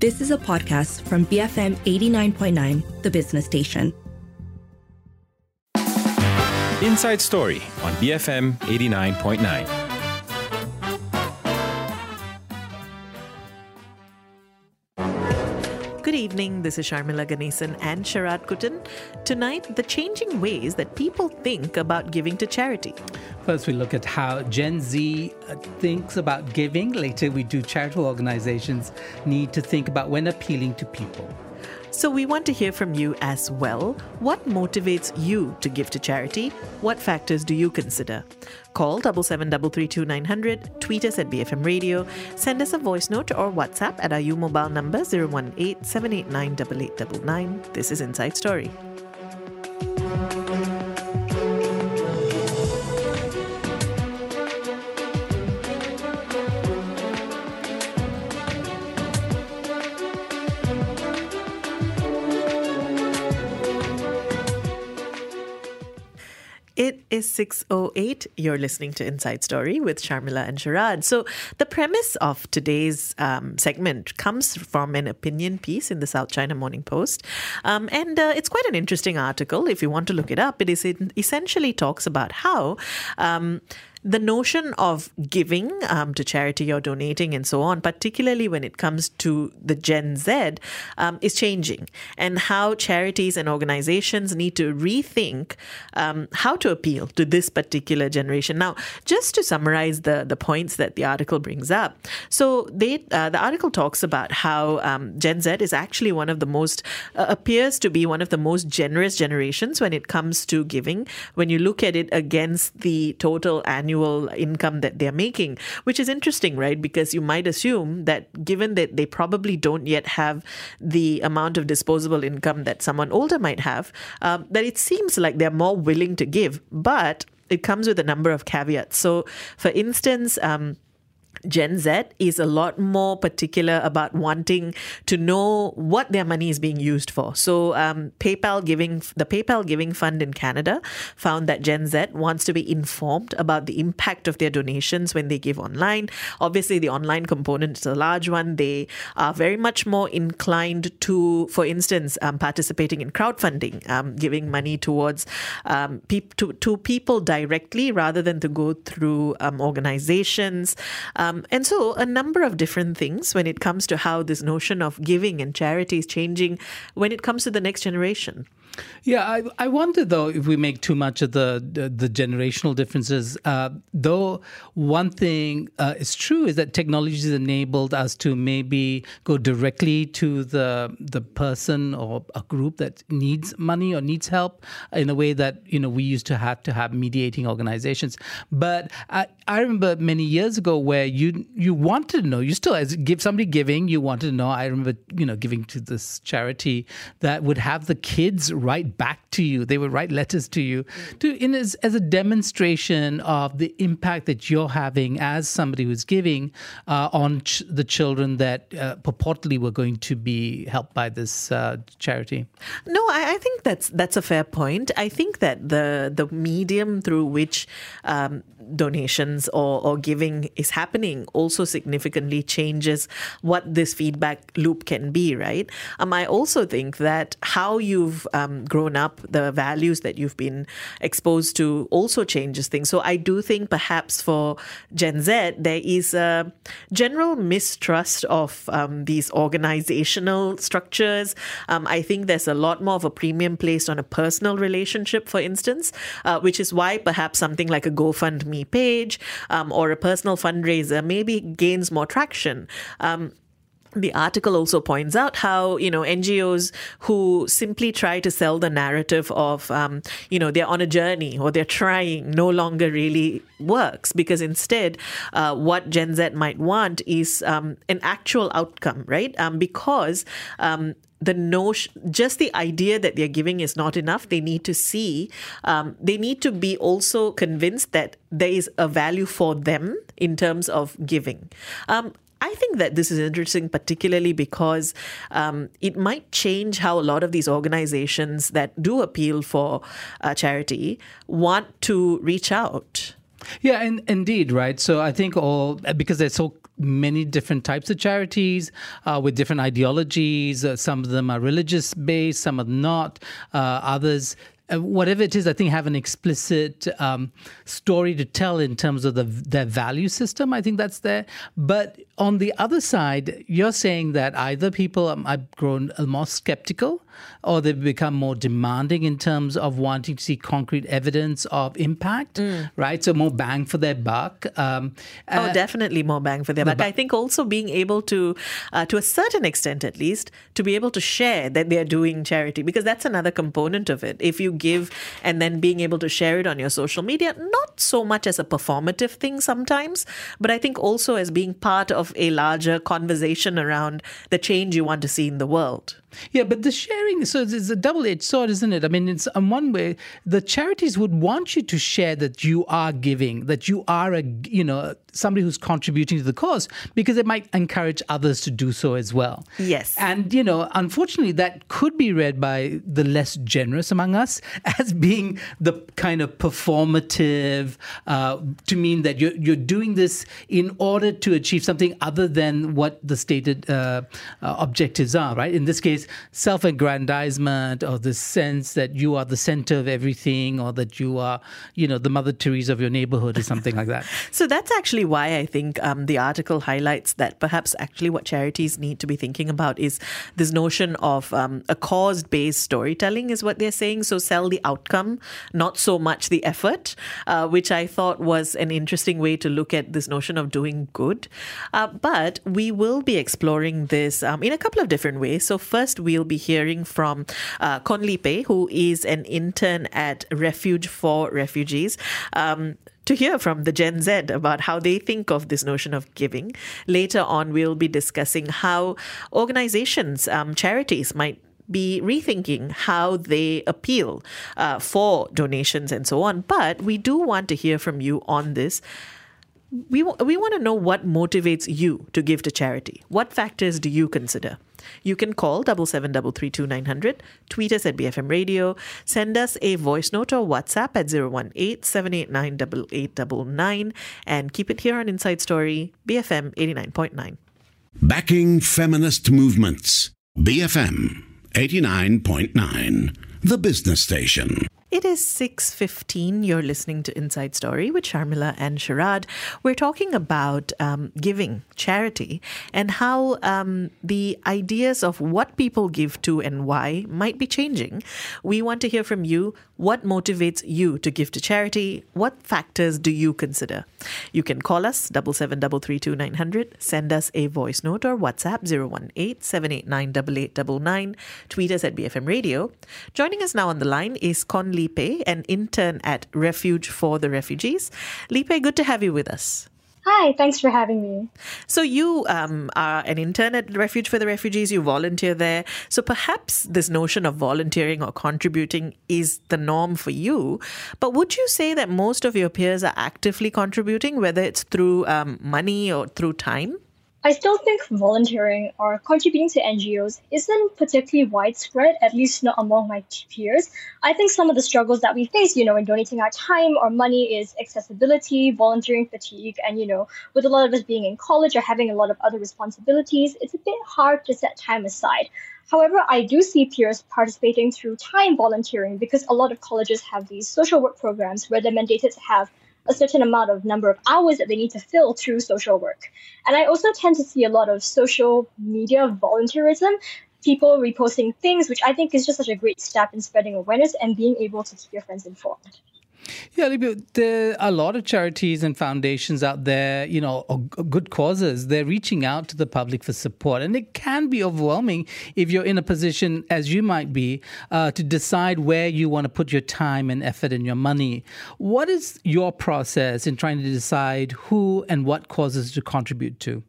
This is a podcast from BFM 89.9, the business station. Inside Story on BFM 89.9. evening. This is Sharmila Ganesan and Sharad Kuttan. Tonight, the changing ways that people think about giving to charity. First, we look at how Gen Z uh, thinks about giving. Later, we do charitable organizations need to think about when appealing to people. So, we want to hear from you as well. What motivates you to give to charity? What factors do you consider? Call 77332900, tweet us at BFM Radio, send us a voice note or WhatsApp at our U mobile number 018 789 8899. This is Inside Story. Is 6.08. You're listening to Inside Story with Sharmila and Sharad. So, the premise of today's um, segment comes from an opinion piece in the South China Morning Post. Um, and uh, it's quite an interesting article. If you want to look it up, it is it essentially talks about how. Um, the notion of giving um, to charity or donating and so on, particularly when it comes to the Gen Z, um, is changing, and how charities and organizations need to rethink um, how to appeal to this particular generation. Now, just to summarize the the points that the article brings up, so they uh, the article talks about how um, Gen Z is actually one of the most uh, appears to be one of the most generous generations when it comes to giving. When you look at it against the total annual annual income that they're making, which is interesting, right? Because you might assume that given that they probably don't yet have the amount of disposable income that someone older might have, um, that it seems like they're more willing to give. But it comes with a number of caveats. So, for instance, um, Gen Z is a lot more particular about wanting to know what their money is being used for. So, um, PayPal giving the PayPal Giving Fund in Canada found that Gen Z wants to be informed about the impact of their donations when they give online. Obviously, the online component is a large one. They are very much more inclined to, for instance, um, participating in crowdfunding, um, giving money towards um, pe- to, to people directly rather than to go through um, organizations. Um, Um, and so, a number of different things when it comes to how this notion of giving and charity is changing when it comes to the next generation. Yeah, I, I wonder though if we make too much of the the, the generational differences. Uh, though one thing uh, is true is that technology has enabled us to maybe go directly to the the person or a group that needs money or needs help in a way that you know we used to have to have mediating organizations. But I, I remember many years ago where you you wanted to know you still as give somebody giving you wanted to know. I remember you know giving to this charity that would have the kids write back to you. They would write letters to you to in as, as a demonstration of the impact that you're having as somebody who's giving uh, on ch- the children that uh, purportedly were going to be helped by this uh, charity. No, I, I, think that's that's a fair point. I think that the the medium through which um, donations or, or giving is happening also significantly changes what this feedback loop can be, right? Um, I also think that how you've um, grown up, the values that you've been exposed to also changes things. So I do think perhaps for Gen Z, there is a general mistrust of um, these organizational structures. Um, I think there's a lot more of a premium placed on a personal relationship, for instance, uh, which is why perhaps something like a GoFundMe page um, or a personal fundraiser maybe gains more traction. Um, the article also points out how you know NGOs who simply try to sell the narrative of um, you know they're on a journey or they're trying no longer really works because instead uh, what Gen Z might want is um, an actual outcome, right? Um, because um, the notion, just the idea that they're giving is not enough. They need to see, um, they need to be also convinced that there is a value for them in terms of giving. Um, I think that this is interesting, particularly because um, it might change how a lot of these organizations that do appeal for uh, charity want to reach out. Yeah, and indeed, right. So I think all because they're so many different types of charities uh, with different ideologies. Uh, some of them are religious based, some are not. Uh, others uh, whatever it is, I think have an explicit um, story to tell in terms of the, their value system. I think that's there. But on the other side, you're saying that either people have grown more skeptical or they've become more demanding in terms of wanting to see concrete evidence of impact, mm. right? So more bang for their buck. Um, oh, uh, definitely more bang for their buck. Bu- I think also being able to, uh, to a certain extent at least, to be able to share that they're doing charity because that's another component of it. If you give and then being able to share it on your social media, not so much as a performative thing sometimes, but I think also as being part of a larger conversation around the change you want to see in the world. Yeah, but the sharing, so it's a double edged sword, isn't it? I mean, it's in one way, the charities would want you to share that you are giving, that you are a, you know, somebody who's contributing to the cause because it might encourage others to do so as well. Yes. And, you know, unfortunately, that could be read by the less generous among us as being the kind of performative, uh, to mean that you're, you're doing this in order to achieve something other than what the stated uh, uh, objectives are, right? In this case, self aggrandizement or the sense that you are the center of everything or that you are, you know, the Mother Teresa of your neighborhood or something like that. So that's actually why I think um, the article highlights that perhaps actually what charities need to be thinking about is this notion of um, a cause based storytelling, is what they're saying. So sell the outcome, not so much the effort, uh, which I thought was an interesting way to look at this notion of doing good. Uh, but we will be exploring this um, in a couple of different ways. So, first, we'll be hearing from uh, Pei, who is an intern at Refuge for Refugees. Um, to hear from the Gen Z about how they think of this notion of giving. Later on, we'll be discussing how organizations, um, charities might be rethinking how they appeal uh, for donations and so on. But we do want to hear from you on this. We, we want to know what motivates you to give to charity. What factors do you consider? You can call double seven double three two nine hundred, tweet us at BFM Radio, send us a voice note or WhatsApp at 018 789 8899, and keep it here on Inside Story, BFM 89.9. Backing feminist movements. BFM 89.9, the business station. It is 6.15. You're listening to Inside Story with Sharmila and Sharad. We're talking about um, giving, charity, and how um, the ideas of what people give to and why might be changing. We want to hear from you. What motivates you to give to charity? What factors do you consider? You can call us, double seven double three two nine hundred. Send us a voice note or WhatsApp, 018 789 Tweet us at BFM Radio. Joining us now on the line is Con Li Pei, an intern at Refuge for the Refugees. Li Pei, good to have you with us. Hi, thanks for having me. So, you um, are an intern at Refuge for the Refugees, you volunteer there. So, perhaps this notion of volunteering or contributing is the norm for you. But would you say that most of your peers are actively contributing, whether it's through um, money or through time? I still think volunteering or contributing to NGOs isn't particularly widespread, at least not among my peers. I think some of the struggles that we face, you know, in donating our time or money is accessibility, volunteering fatigue, and, you know, with a lot of us being in college or having a lot of other responsibilities, it's a bit hard to set time aside. However, I do see peers participating through time volunteering because a lot of colleges have these social work programs where they're mandated to have a certain amount of number of hours that they need to fill through social work. And I also tend to see a lot of social media volunteerism, people reposting things, which I think is just such a great step in spreading awareness and being able to keep your friends informed. Yeah, there are a lot of charities and foundations out there, you know, good causes. They're reaching out to the public for support. And it can be overwhelming if you're in a position, as you might be, uh, to decide where you want to put your time and effort and your money. What is your process in trying to decide who and what causes to contribute to?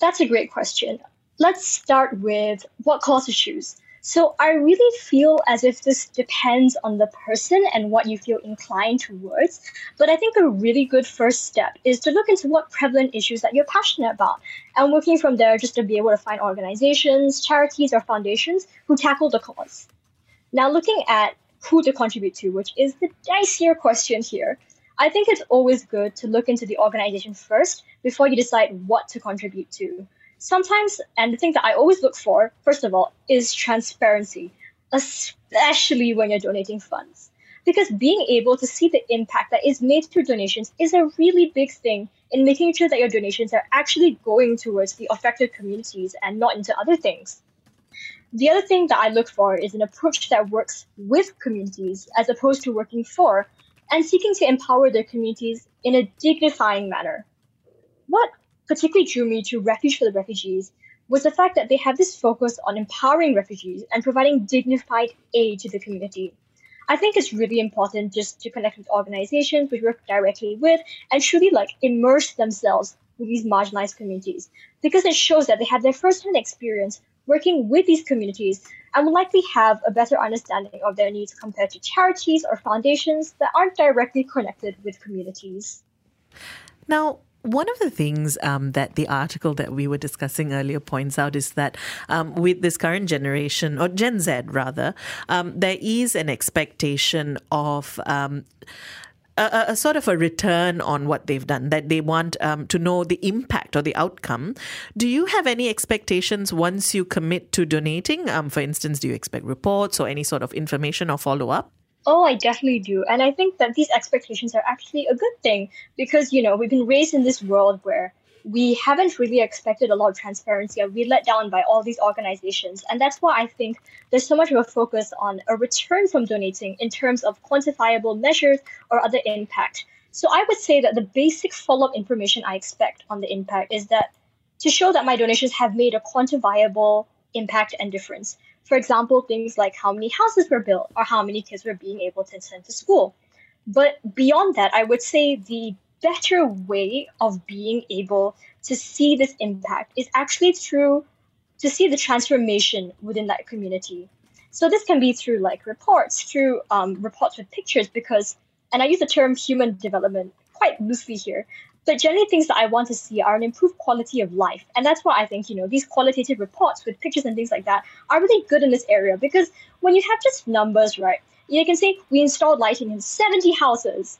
That's a great question. Let's start with what causes choose. So I really feel as if this depends on the person and what you feel inclined towards. But I think a really good first step is to look into what prevalent issues that you're passionate about. And working from there just to be able to find organizations, charities, or foundations who tackle the cause. Now, looking at who to contribute to, which is the dicier question here, I think it's always good to look into the organization first before you decide what to contribute to. Sometimes, and the thing that I always look for, first of all, is transparency, especially when you're donating funds. Because being able to see the impact that is made through donations is a really big thing in making sure that your donations are actually going towards the affected communities and not into other things. The other thing that I look for is an approach that works with communities as opposed to working for and seeking to empower their communities in a dignifying manner. What particularly drew me to Refuge for the Refugees was the fact that they have this focus on empowering refugees and providing dignified aid to the community. I think it's really important just to connect with organizations we work directly with and truly like immerse themselves with these marginalized communities because it shows that they have their first-hand experience working with these communities and will likely have a better understanding of their needs compared to charities or foundations that aren't directly connected with communities. Now, one of the things um, that the article that we were discussing earlier points out is that um, with this current generation, or Gen Z rather, um, there is an expectation of um, a, a, sort of a return on what they've done, that they want um, to know the impact or the outcome. Do you have any expectations once you commit to donating? Um, for instance, do you expect reports or any sort of information or follow up? Oh, I definitely do. And I think that these expectations are actually a good thing because, you know, we've been raised in this world where we haven't really expected a lot of transparency and we're let down by all these organizations. And that's why I think there's so much of a focus on a return from donating in terms of quantifiable measures or other impact. So I would say that the basic follow up information I expect on the impact is that to show that my donations have made a quantifiable impact and difference. For example, things like how many houses were built or how many kids were being able to attend to school. But beyond that, I would say the better way of being able to see this impact is actually through to see the transformation within that community. So this can be through like reports, through um, reports with pictures, because and I use the term human development quite loosely here, but generally, things that I want to see are an improved quality of life. And that's why I think, you know, these qualitative reports with pictures and things like that are really good in this area because when you have just numbers, right, you can say we installed lighting in 70 houses.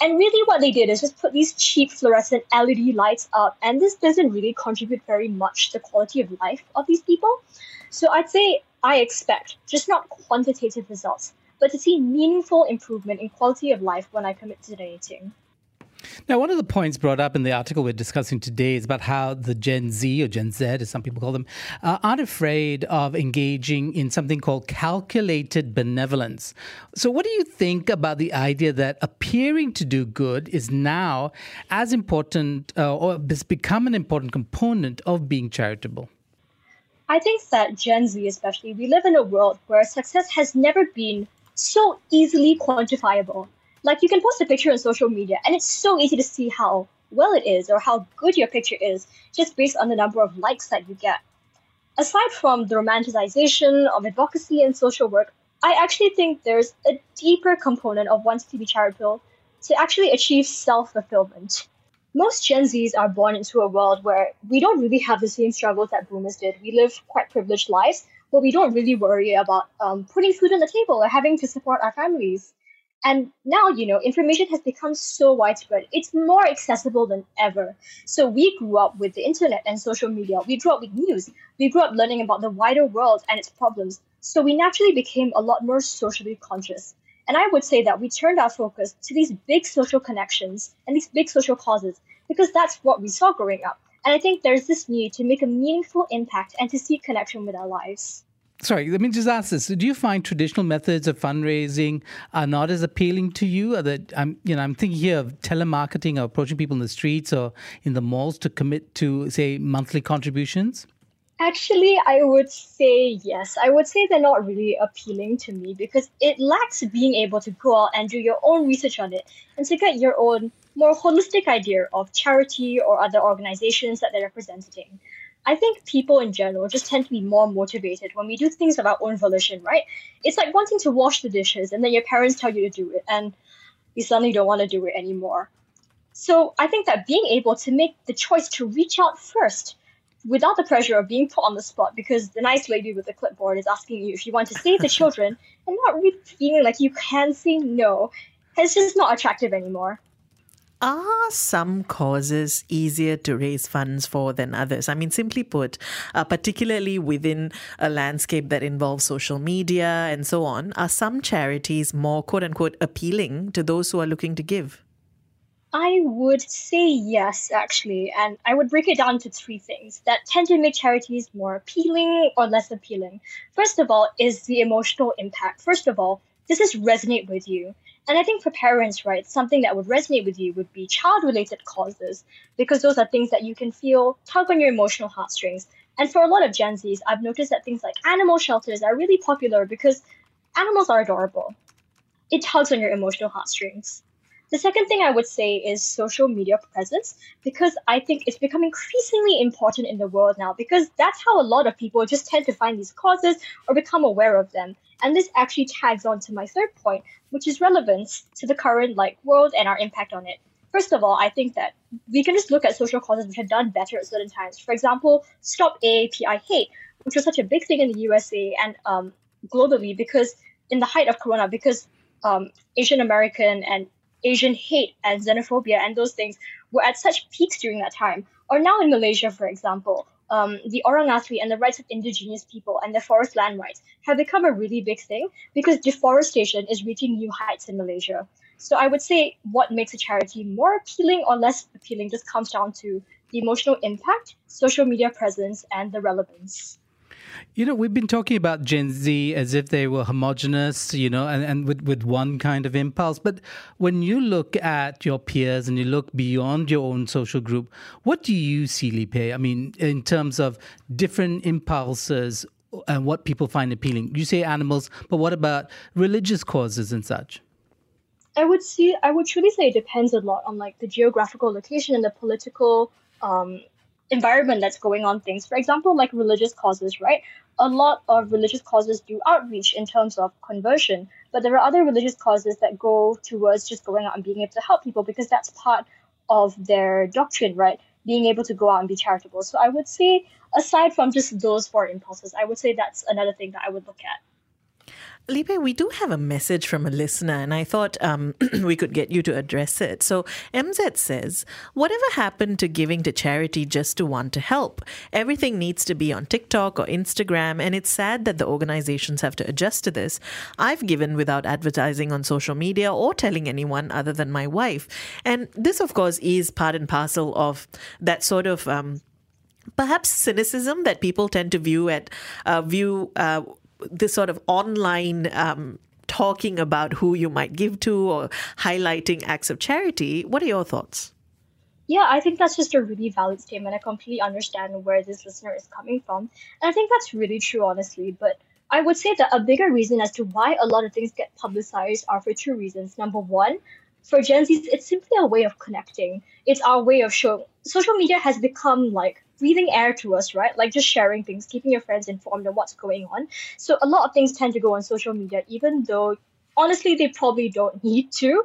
And really, what they did is just put these cheap fluorescent LED lights up, and this doesn't really contribute very much to the quality of life of these people. So I'd say I expect just not quantitative results, but to see meaningful improvement in quality of life when I commit to donating. Now, one of the points brought up in the article we're discussing today is about how the Gen Z or Gen Z, as some people call them, uh, aren't afraid of engaging in something called calculated benevolence. So, what do you think about the idea that appearing to do good is now as important uh, or has become an important component of being charitable? I think that Gen Z, especially, we live in a world where success has never been so easily quantifiable like you can post a picture on social media and it's so easy to see how well it is or how good your picture is just based on the number of likes that you get. Aside from the romanticization of advocacy and social work, I actually think there's a deeper component of wanting to be charitable to actually achieve self fulfillment. Most Gen Zs are born into a world where we don't really have the same struggles that boomers did. We live quite privileged lives, but we don't really worry about um, putting food on the table or having to support our families. And now, you know, information has become so widespread. It's more accessible than ever. So we grew up with the internet and social media. We grew up with news. We grew up learning about the wider world and its problems. So we naturally became a lot more socially conscious. And I would say that we turned our focus to these big social connections and these big social causes because that's what we saw growing up. And I think there's this need to make a meaningful impact and to seek connection with our lives sorry, let me just ask this: Do you find traditional methods of fundraising are not as appealing to you? Or that I'm, you know, I'm thinking here of telemarketing or approaching people in the streets or in the malls to commit to, say, monthly contributions. Actually, I would say yes. I would say they're not really appealing to me because it lacks being able to go out and do your own research on it and to get your own more holistic idea of charity or other organizations that they're representing. I think people in general just tend to be more motivated when we do things of our own volition, right? It's like wanting to wash the dishes and then your parents tell you to do it and you suddenly don't want to do it anymore. So I think that being able to make the choice to reach out first without the pressure of being put on the spot because the nice lady with the clipboard is asking you if you want to save the children and not really feeling like you can say no is just not attractive anymore. Are some causes easier to raise funds for than others? I mean, simply put, uh, particularly within a landscape that involves social media and so on, are some charities more quote unquote appealing to those who are looking to give? I would say yes, actually, and I would break it down to three things that tend to make charities more appealing or less appealing. First of all, is the emotional impact. First of all, does this resonate with you? And I think for parents, right, something that would resonate with you would be child related causes, because those are things that you can feel tug on your emotional heartstrings. And for a lot of Gen Zs, I've noticed that things like animal shelters are really popular because animals are adorable. It tugs on your emotional heartstrings. The second thing I would say is social media presence, because I think it's become increasingly important in the world now, because that's how a lot of people just tend to find these causes or become aware of them. And this actually tags on to my third point, which is relevance to the current like world and our impact on it. First of all, I think that we can just look at social causes which have done better at certain times. For example, Stop AAPI Hate, which was such a big thing in the USA and um, globally because in the height of Corona, because um, Asian American and Asian hate and xenophobia and those things were at such peaks during that time. Or now in Malaysia, for example, um, the Orang Asli and the rights of indigenous people and their forest land rights have become a really big thing because deforestation is reaching new heights in Malaysia. So I would say what makes a charity more appealing or less appealing just comes down to the emotional impact, social media presence, and the relevance. You know, we've been talking about Gen Z as if they were homogenous, you know, and, and with, with one kind of impulse. But when you look at your peers and you look beyond your own social group, what do you see, Li Pei? I mean, in terms of different impulses and what people find appealing. You say animals, but what about religious causes and such? I would see. I would truly say it depends a lot on like the geographical location and the political um, environment that's going on things. For example, like religious causes, right? A lot of religious causes do outreach in terms of conversion, but there are other religious causes that go towards just going out and being able to help people because that's part of their doctrine, right? Being able to go out and be charitable. So I would say, aside from just those four impulses, I would say that's another thing that I would look at. Li Pei, we do have a message from a listener, and I thought um, we could get you to address it. So, MZ says, Whatever happened to giving to charity just to want to help? Everything needs to be on TikTok or Instagram, and it's sad that the organizations have to adjust to this. I've given without advertising on social media or telling anyone other than my wife. And this, of course, is part and parcel of that sort of. Um, perhaps cynicism that people tend to view at uh, view uh, this sort of online um, talking about who you might give to or highlighting acts of charity. What are your thoughts? Yeah, I think that's just a really valid statement. I completely understand where this listener is coming from. And I think that's really true, honestly. But I would say that a bigger reason as to why a lot of things get publicized are for two reasons. Number one, for Gen Zs, it's simply a way of connecting. It's our way of showing. Social media has become like breathing air to us, right? Like just sharing things, keeping your friends informed on what's going on. So a lot of things tend to go on social media, even though honestly they probably don't need to.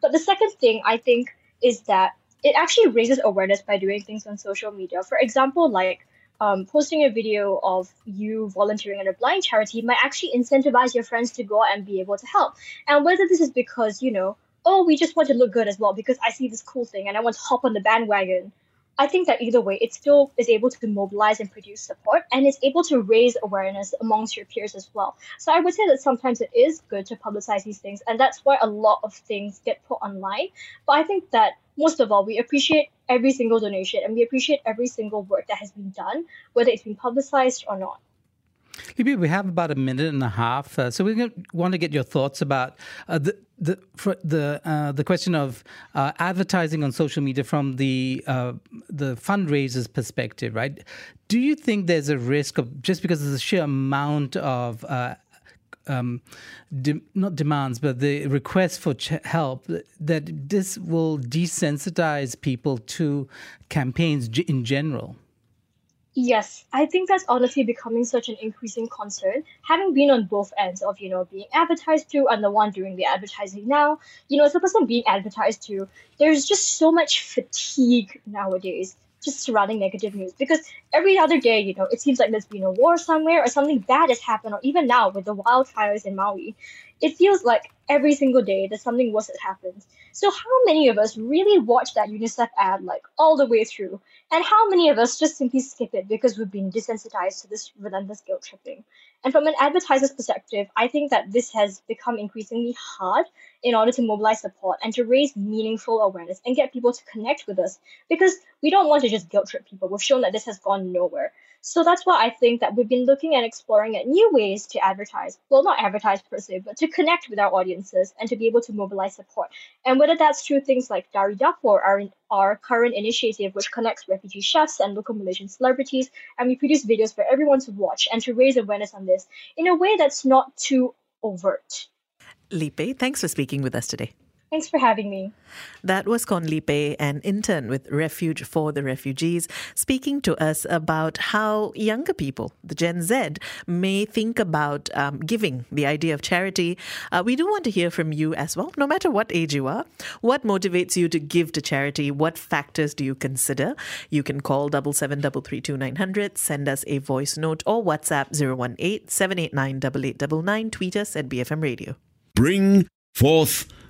But the second thing I think is that it actually raises awareness by doing things on social media. For example, like um, posting a video of you volunteering at a blind charity might actually incentivize your friends to go out and be able to help. And whether this is because, you know, oh, we just want to look good as well because I see this cool thing and I want to hop on the bandwagon I think that either way, it still is able to mobilize and produce support and it's able to raise awareness amongst your peers as well. So I would say that sometimes it is good to publicize these things, and that's why a lot of things get put online. But I think that most of all, we appreciate every single donation and we appreciate every single work that has been done, whether it's been publicized or not. Libby, we have about a minute and a half, uh, so we want to get your thoughts about uh, the the the uh, the question of uh, advertising on social media from the uh, the fundraisers' perspective, right? Do you think there's a risk of just because of the sheer amount of uh, um, de- not demands, but the requests for ch- help, that this will desensitize people to campaigns g- in general? Yes, I think that's honestly becoming such an increasing concern. Having been on both ends of, you know, being advertised to and the one doing the advertising now, you know, as a person being advertised to, there's just so much fatigue nowadays just surrounding negative news because every other day, you know, it seems like there's been a war somewhere or something bad has happened, or even now with the wildfires in Maui, it feels like every single day there's something worse that happens. So how many of us really watch that UNICEF ad like all the way through? And how many of us just simply skip it because we've been desensitized to this relentless guilt tripping? And from an advertiser's perspective, I think that this has become increasingly hard in order to mobilize support and to raise meaningful awareness and get people to connect with us because we don't want to just guilt trip people. We've shown that this has gone nowhere. So that's why I think that we've been looking and exploring at new ways to advertise. Well, not advertise per se, but to connect with our audiences and to be able to mobilize support. And whether that's through things like Dari Dapur, our, our current initiative, which connects refugee chefs and local Malaysian celebrities, and we produce videos for everyone to watch and to raise awareness on this in a way that's not too overt. Li Pei, thanks for speaking with us today. Thanks for having me. That was Conlipe, an intern with Refuge for the Refugees, speaking to us about how younger people, the Gen Z, may think about um, giving, the idea of charity. Uh, we do want to hear from you as well, no matter what age you are. What motivates you to give to charity? What factors do you consider? You can call double seven double three two nine hundred, send us a voice note, or WhatsApp 018 789 8899, tweet us at BFM Radio. Bring forth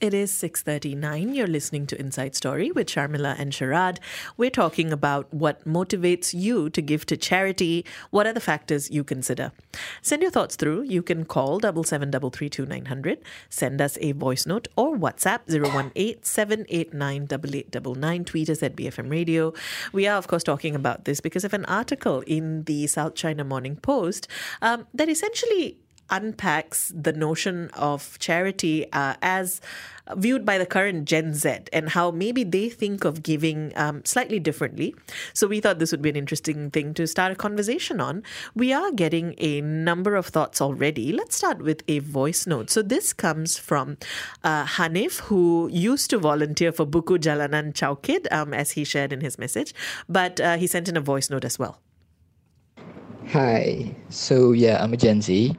It is 6:39. You're listening to Inside Story with Sharmila and Sharad. We're talking about what motivates you to give to charity. What are the factors you consider? Send your thoughts through. You can call double seven double three two nine hundred. Send us a voice note or WhatsApp 018-789-8899. Tweet us at BFM Radio. We are of course talking about this because of an article in the South China Morning Post um, that essentially unpacks the notion of charity uh, as viewed by the current Gen Z and how maybe they think of giving um, slightly differently. So we thought this would be an interesting thing to start a conversation on. We are getting a number of thoughts already. Let's start with a voice note. So this comes from uh, Hanif, who used to volunteer for Buku Jalanan Chow Kit, um, as he shared in his message, but uh, he sent in a voice note as well. Hi. So yeah, I'm a Gen Z.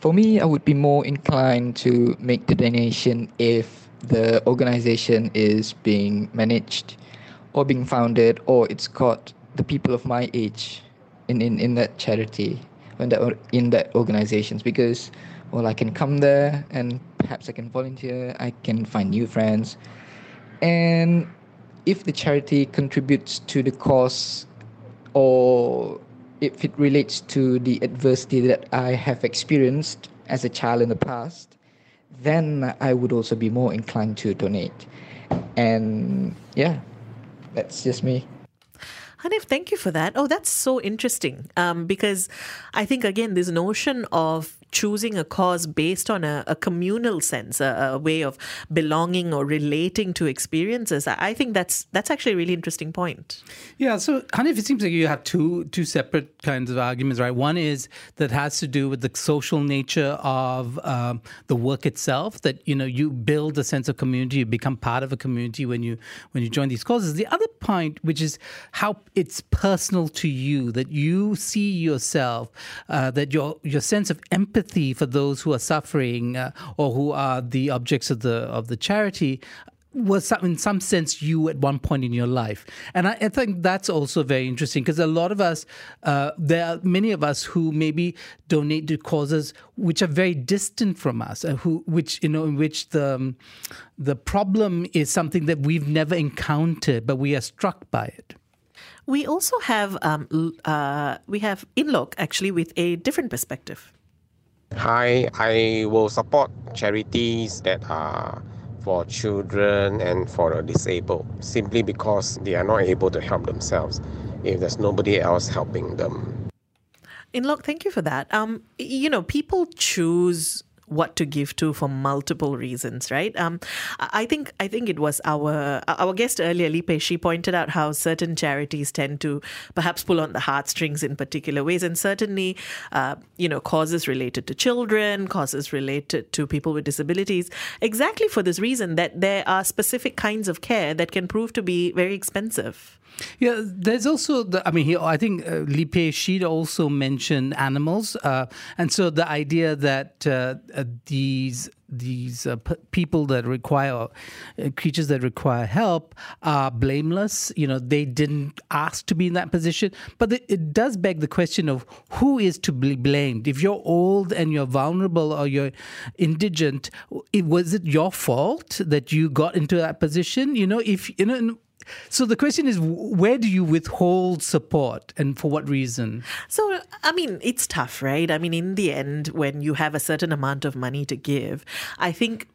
For me, I would be more inclined to make the donation if the organization is being managed or being founded or it's got the people of my age in, in, in that charity in that, in that organizations. Because well I can come there and perhaps I can volunteer I can find new friends. And if the charity contributes to the cause or if it relates to the adversity that I have experienced as a child in the past, then I would also be more inclined to donate. And yeah, that's just me. Hanif, thank you for that. Oh, that's so interesting. Um, because I think, again, this notion of choosing a cause based on a, a communal sense, a, a, way of belonging or relating to experiences, I think that's that's actually a really interesting point. Yeah. So, Hanif, it seems like you have two two separate kinds of arguments, right? One is that has to do with the social nature of um, the work itself. That you know you build a sense of community, you become part of a community when you when you join these causes. The other point, which is how it's personal to you, that you see yourself, uh, that your your sense of empathy empathy for those who are suffering uh, or who are the objects of the of the charity was some, in some sense you at one point in your life. And i, I think that's also very interesting because a lot of us uh, there are many of us who maybe donate to causes which are very distant from us uh, who which you know in which the um, the problem is something that we've never encountered but we are struck by it. We also have um, uh, we have Inlock actually with a different perspective Hi, I will support charities that are for children and for the disabled simply because they are not able to help themselves if there's nobody else helping them. Inlock, thank you for that. Um, you know, people choose what to give to for multiple reasons, right? Um, I think I think it was our our guest earlier, Li Pei. She pointed out how certain charities tend to perhaps pull on the heartstrings in particular ways, and certainly, uh, you know, causes related to children, causes related to people with disabilities, exactly for this reason that there are specific kinds of care that can prove to be very expensive. Yeah, there's also the. I mean, he, I think uh, She'd also mentioned animals, uh, and so the idea that uh, uh, these these uh, p- people that require uh, creatures that require help are blameless. You know, they didn't ask to be in that position. But the, it does beg the question of who is to be blamed. If you're old and you're vulnerable or you're indigent, it, was it your fault that you got into that position? You know, if you know so the question is, where do you withhold support and for what reason? So, I mean, it's tough, right? I mean, in the end, when you have a certain amount of money to give, I think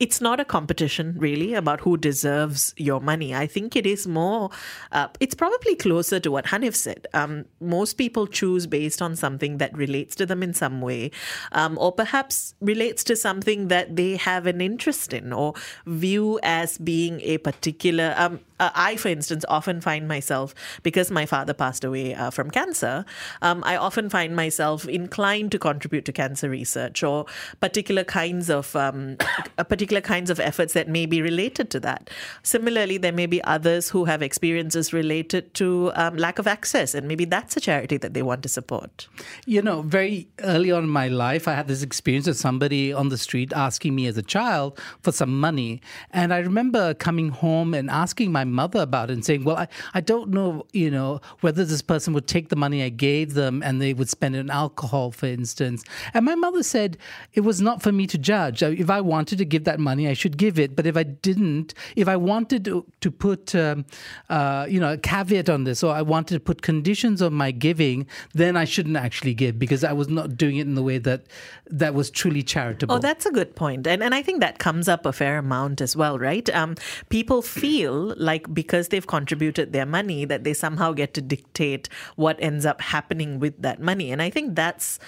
it's not a competition really about who deserves your money. I think it is more, uh, it's probably closer to what Hanif said. Um, most people choose based on something that relates to them in some way, um, or perhaps relates to something that they have an interest in or view as being a particular. Um, uh, I, for instance, often find myself, because my father passed away uh, from cancer, um, I often find myself inclined to contribute to cancer research or particular kinds of um, particular kinds of efforts that may be related to that. Similarly, there may be others who have experiences related to um, lack of access, and maybe that's a charity that they want to support. You know, very early on in my life, I had this experience of somebody on the street asking me as a child for some money, and I remember coming home and asking my mother about it and saying, Well, I, I don't know, you know, whether this person would take the money I gave them and they would spend it on alcohol, for instance. And my mother said it was not for me to judge. If I wanted to give that money, I should give it. But if I didn't, if I wanted to, to put, um, uh, you know, a caveat on this, or I wanted to put conditions on my giving, then I shouldn't actually give because I was not doing it in the way that that was truly charitable. Oh, that's a good point. And, and I think that comes up a fair amount as well, right? Um, people feel like like because they've contributed their money that they somehow get to dictate what ends up happening with that money. And I think that's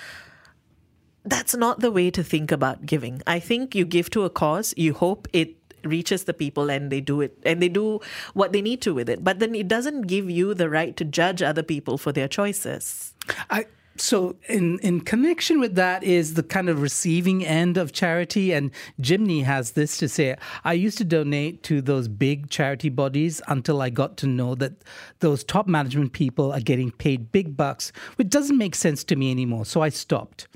that's not the way to think about giving. I think you give to a cause, you hope it reaches the people and they do it and they do what they need to with it. But then it doesn't give you the right to judge other people for their choices. I so in in connection with that is the kind of receiving end of charity. And Jimny has this to say I used to donate to those big charity bodies until I got to know that those top management people are getting paid big bucks which doesn't make sense to me anymore. So I stopped.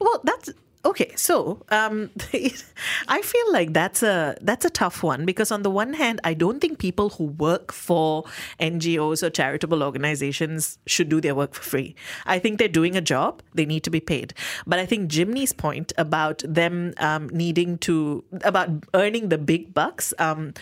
Well, that's Okay, so um, I feel like that's a that's a tough one because on the one hand, I don't think people who work for NGOs or charitable organizations should do their work for free. I think they're doing a job; they need to be paid. But I think Jimny's point about them um, needing to about earning the big bucks. Um,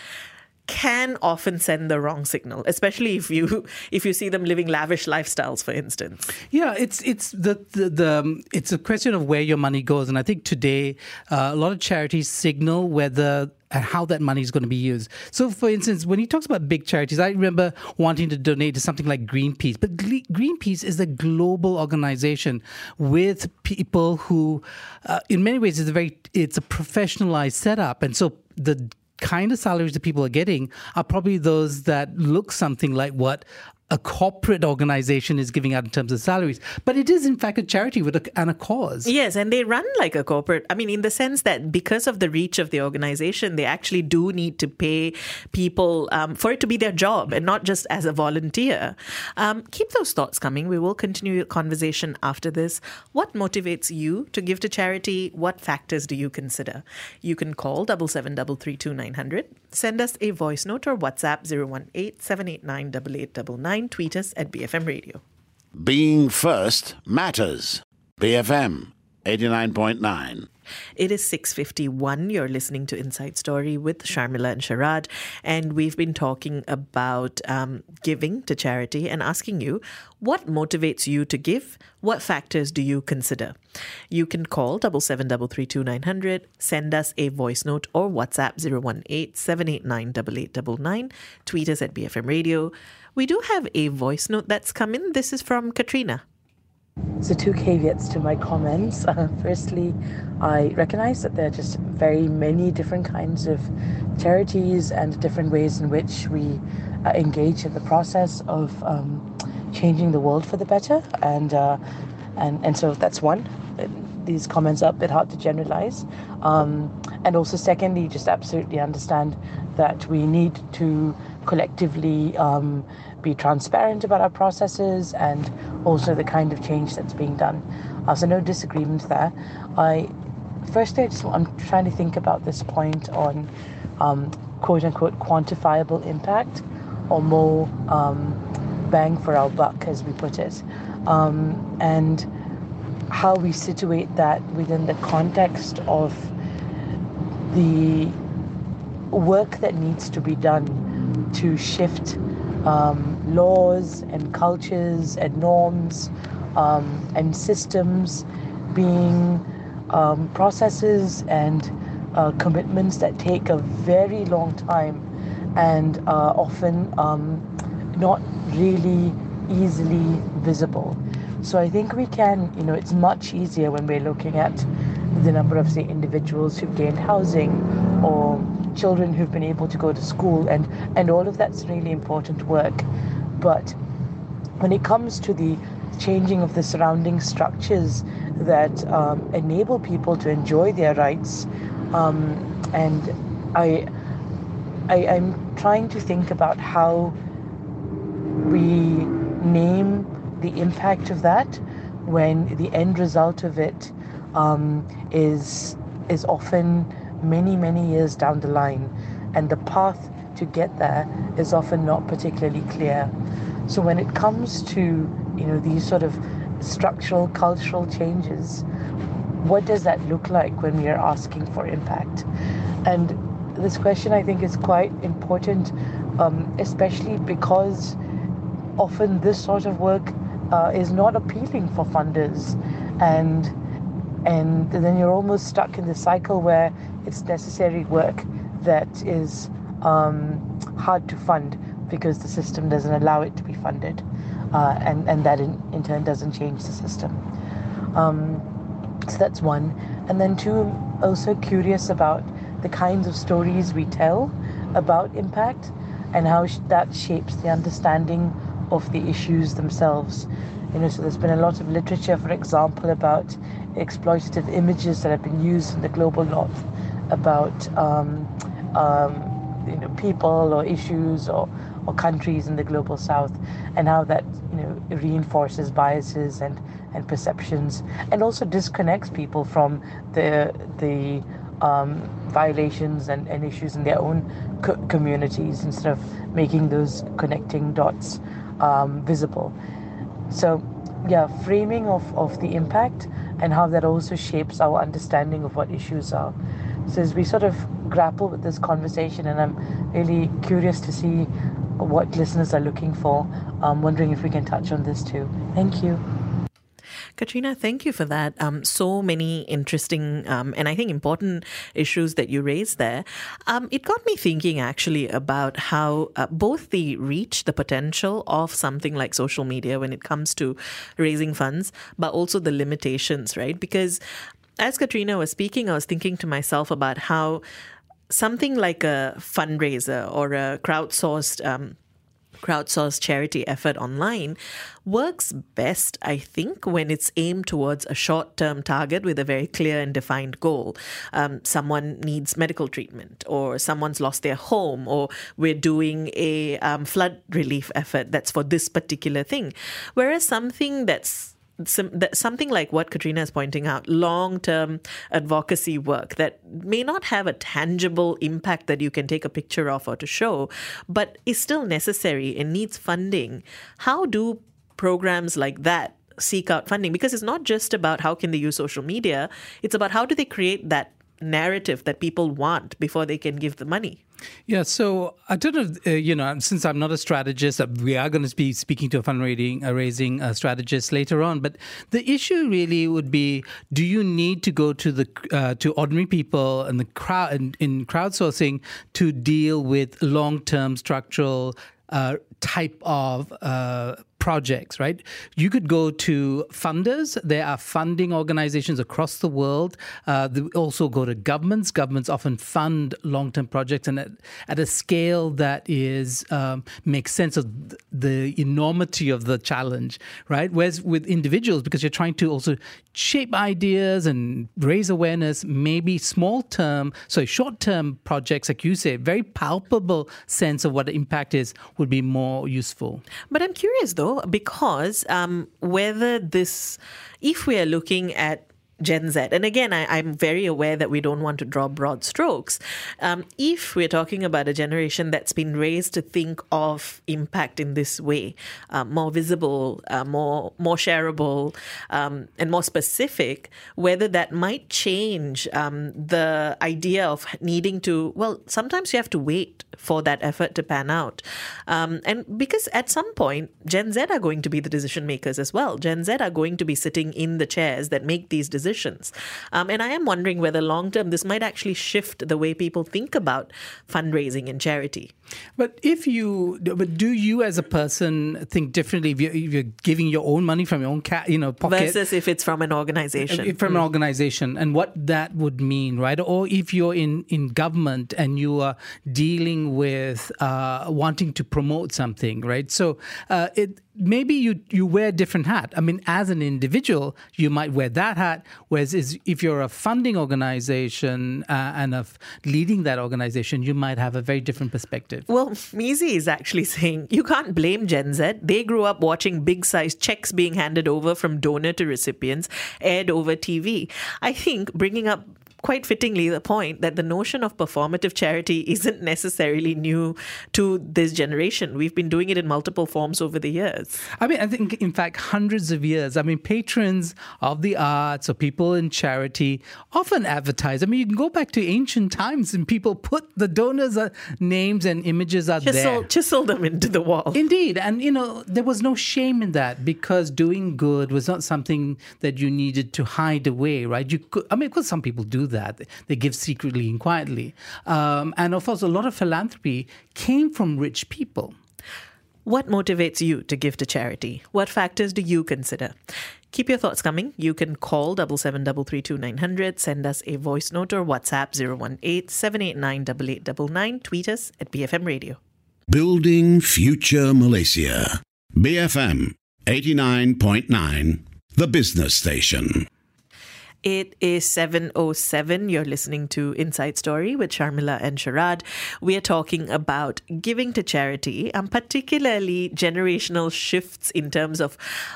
can often send the wrong signal, especially if you if you see them living lavish lifestyles, for instance. Yeah, it's it's the the, the um, it's a question of where your money goes, and I think today uh, a lot of charities signal whether and how that money is going to be used. So, for instance, when he talks about big charities, I remember wanting to donate to something like Greenpeace, but Greenpeace is a global organization with people who, uh, in many ways, is a very it's a professionalized setup, and so the kind of salaries that people are getting are probably those that look something like what a corporate organization is giving out in terms of salaries, but it is in fact a charity with a, and a cause. Yes, and they run like a corporate. I mean, in the sense that because of the reach of the organization, they actually do need to pay people um, for it to be their job and not just as a volunteer. Um, keep those thoughts coming. We will continue the conversation after this. What motivates you to give to charity? What factors do you consider? You can call double seven double three two nine hundred. Send us a voice note or WhatsApp 018 789 8899 tweet us at BFM Radio. Being first matters. BFM 89.9. It is 6:51. You're listening to Inside Story with Sharmila and Sharad, and we've been talking about um, giving to charity and asking you what motivates you to give. What factors do you consider? You can call double seven double three two nine hundred. Send us a voice note or WhatsApp 018 Tweet us at BFM Radio. We do have a voice note that's come in. This is from Katrina. So, two caveats to my comments. Uh, firstly, I recognize that there are just very many different kinds of charities and different ways in which we uh, engage in the process of um, changing the world for the better. And, uh, and, and so that's one. These comments are a bit hard to generalize. Um, and also, secondly, just absolutely understand that we need to collectively um, be transparent about our processes and also the kind of change that's being done. Uh, so no disagreement there. I firstly, I just, I'm trying to think about this point on um, quote unquote quantifiable impact or more um, bang for our buck, as we put it, um, and how we situate that within the context of the work that needs to be done to shift um, laws and cultures and norms um, and systems being um, processes and uh, commitments that take a very long time and uh, often um, not really easily visible. So I think we can, you know, it's much easier when we're looking at the number of, say, individuals who've gained housing or children who've been able to go to school, and, and all of that's really important work. But when it comes to the changing of the surrounding structures that um, enable people to enjoy their rights, um, and I, I, I'm trying to think about how we name the impact of that when the end result of it um, is is often many many years down the line, and the path to get there is often not particularly clear. So when it comes to you know these sort of structural cultural changes, what does that look like when we are asking for impact? And this question I think is quite important, um, especially because often this sort of work uh, is not appealing for funders, and and then you're almost stuck in the cycle where it's necessary work that is um, hard to fund because the system doesn't allow it to be funded, uh, and and that in, in turn doesn't change the system. Um, so that's one, and then two, I'm also curious about the kinds of stories we tell about impact and how that shapes the understanding of the issues themselves. You know, so there's been a lot of literature, for example, about exploitative images that have been used in the global north about um, um, you know people or issues or or countries in the global south, and how that you know reinforces biases and and perceptions, and also disconnects people from the the um, violations and, and issues in their own co- communities instead of making those connecting dots um, visible. So, yeah, framing of, of the impact and how that also shapes our understanding of what issues are. So, as we sort of grapple with this conversation, and I'm really curious to see what listeners are looking for, I'm wondering if we can touch on this too. Thank you. Katrina, thank you for that. Um, so many interesting um, and I think important issues that you raised there. Um, it got me thinking actually about how uh, both the reach, the potential of something like social media when it comes to raising funds, but also the limitations, right? Because as Katrina was speaking, I was thinking to myself about how something like a fundraiser or a crowdsourced um, crowdsourced charity effort online works best, I think, when it's aimed towards a short term target with a very clear and defined goal. Um, someone needs medical treatment, or someone's lost their home, or we're doing a um, flood relief effort that's for this particular thing. Whereas something that's some, something like what Katrina is pointing out, long term advocacy work that may not have a tangible impact that you can take a picture of or to show, but is still necessary and needs funding. How do programs like that seek out funding? Because it's not just about how can they use social media, it's about how do they create that narrative that people want before they can give the money. Yeah, so I don't know, uh, you know, since I'm not a strategist, uh, we are going to be speaking to a fundraising uh, raising uh, strategist later on. But the issue really would be: Do you need to go to the uh, to ordinary people and the crowd in, in crowdsourcing to deal with long term structural uh, type of projects, right? You could go to funders. There are funding organizations across the world. Uh, they also go to governments. Governments often fund long-term projects, and at, at a scale that is um, makes sense of the enormity of the challenge, right? Whereas with individuals, because you're trying to also shape ideas and raise awareness, maybe small-term, so short-term projects, like you say, very palpable sense of what the impact is, would be more useful. But I'm curious though because um, whether this, if we are looking at Gen Z, and again, I, am very aware that we don't want to draw broad strokes. Um, if we're talking about a generation that's been raised to think of impact in this way, uh, more visible, uh, more more shareable, um, and more specific, whether that might change um, the idea of needing to. Well, sometimes you have to wait for that effort to pan out, um, and because at some point, Gen Z are going to be the decision makers as well. Gen Z are going to be sitting in the chairs that make these decisions positions. Um, and I am wondering whether long term this might actually shift the way people think about fundraising and charity. But if you, but do you as a person think differently if you're, if you're giving your own money from your own cat, you know, pocket versus if it's from an organization, from mm. an organization, and what that would mean, right? Or if you're in in government and you are dealing with uh, wanting to promote something, right? So uh, it maybe you you wear a different hat. I mean, as an individual, you might wear that hat. Whereas if you're a funding organization uh, and of leading that organization, you might have a very different perspective. Well, Mizi is actually saying you can't blame Gen Z. They grew up watching big size checks being handed over from donor to recipients, aired over TV. I think bringing up quite fittingly the point that the notion of performative charity isn't necessarily new to this generation. We've been doing it in multiple forms over the years. I mean, I think, in fact, hundreds of years. I mean, patrons of the arts or people in charity often advertise. I mean, you can go back to ancient times and people put the donors' uh, names and images out chisel, there. Chisel them into the wall. Indeed. And, you know, there was no shame in that because doing good was not something that you needed to hide away, right? You could, I mean, of course, some people do that. They give secretly and quietly. Um, and of course, a lot of philanthropy came from rich people. What motivates you to give to charity? What factors do you consider? Keep your thoughts coming. You can call double seven double three two nine hundred. Send us a voice note or WhatsApp 018 789 Tweet us at BFM Radio. Building Future Malaysia. BFM 89.9, the business station. It is 7.07. You're listening to Inside Story with Sharmila and Sharad. We are talking about giving to charity, and particularly generational shifts in terms of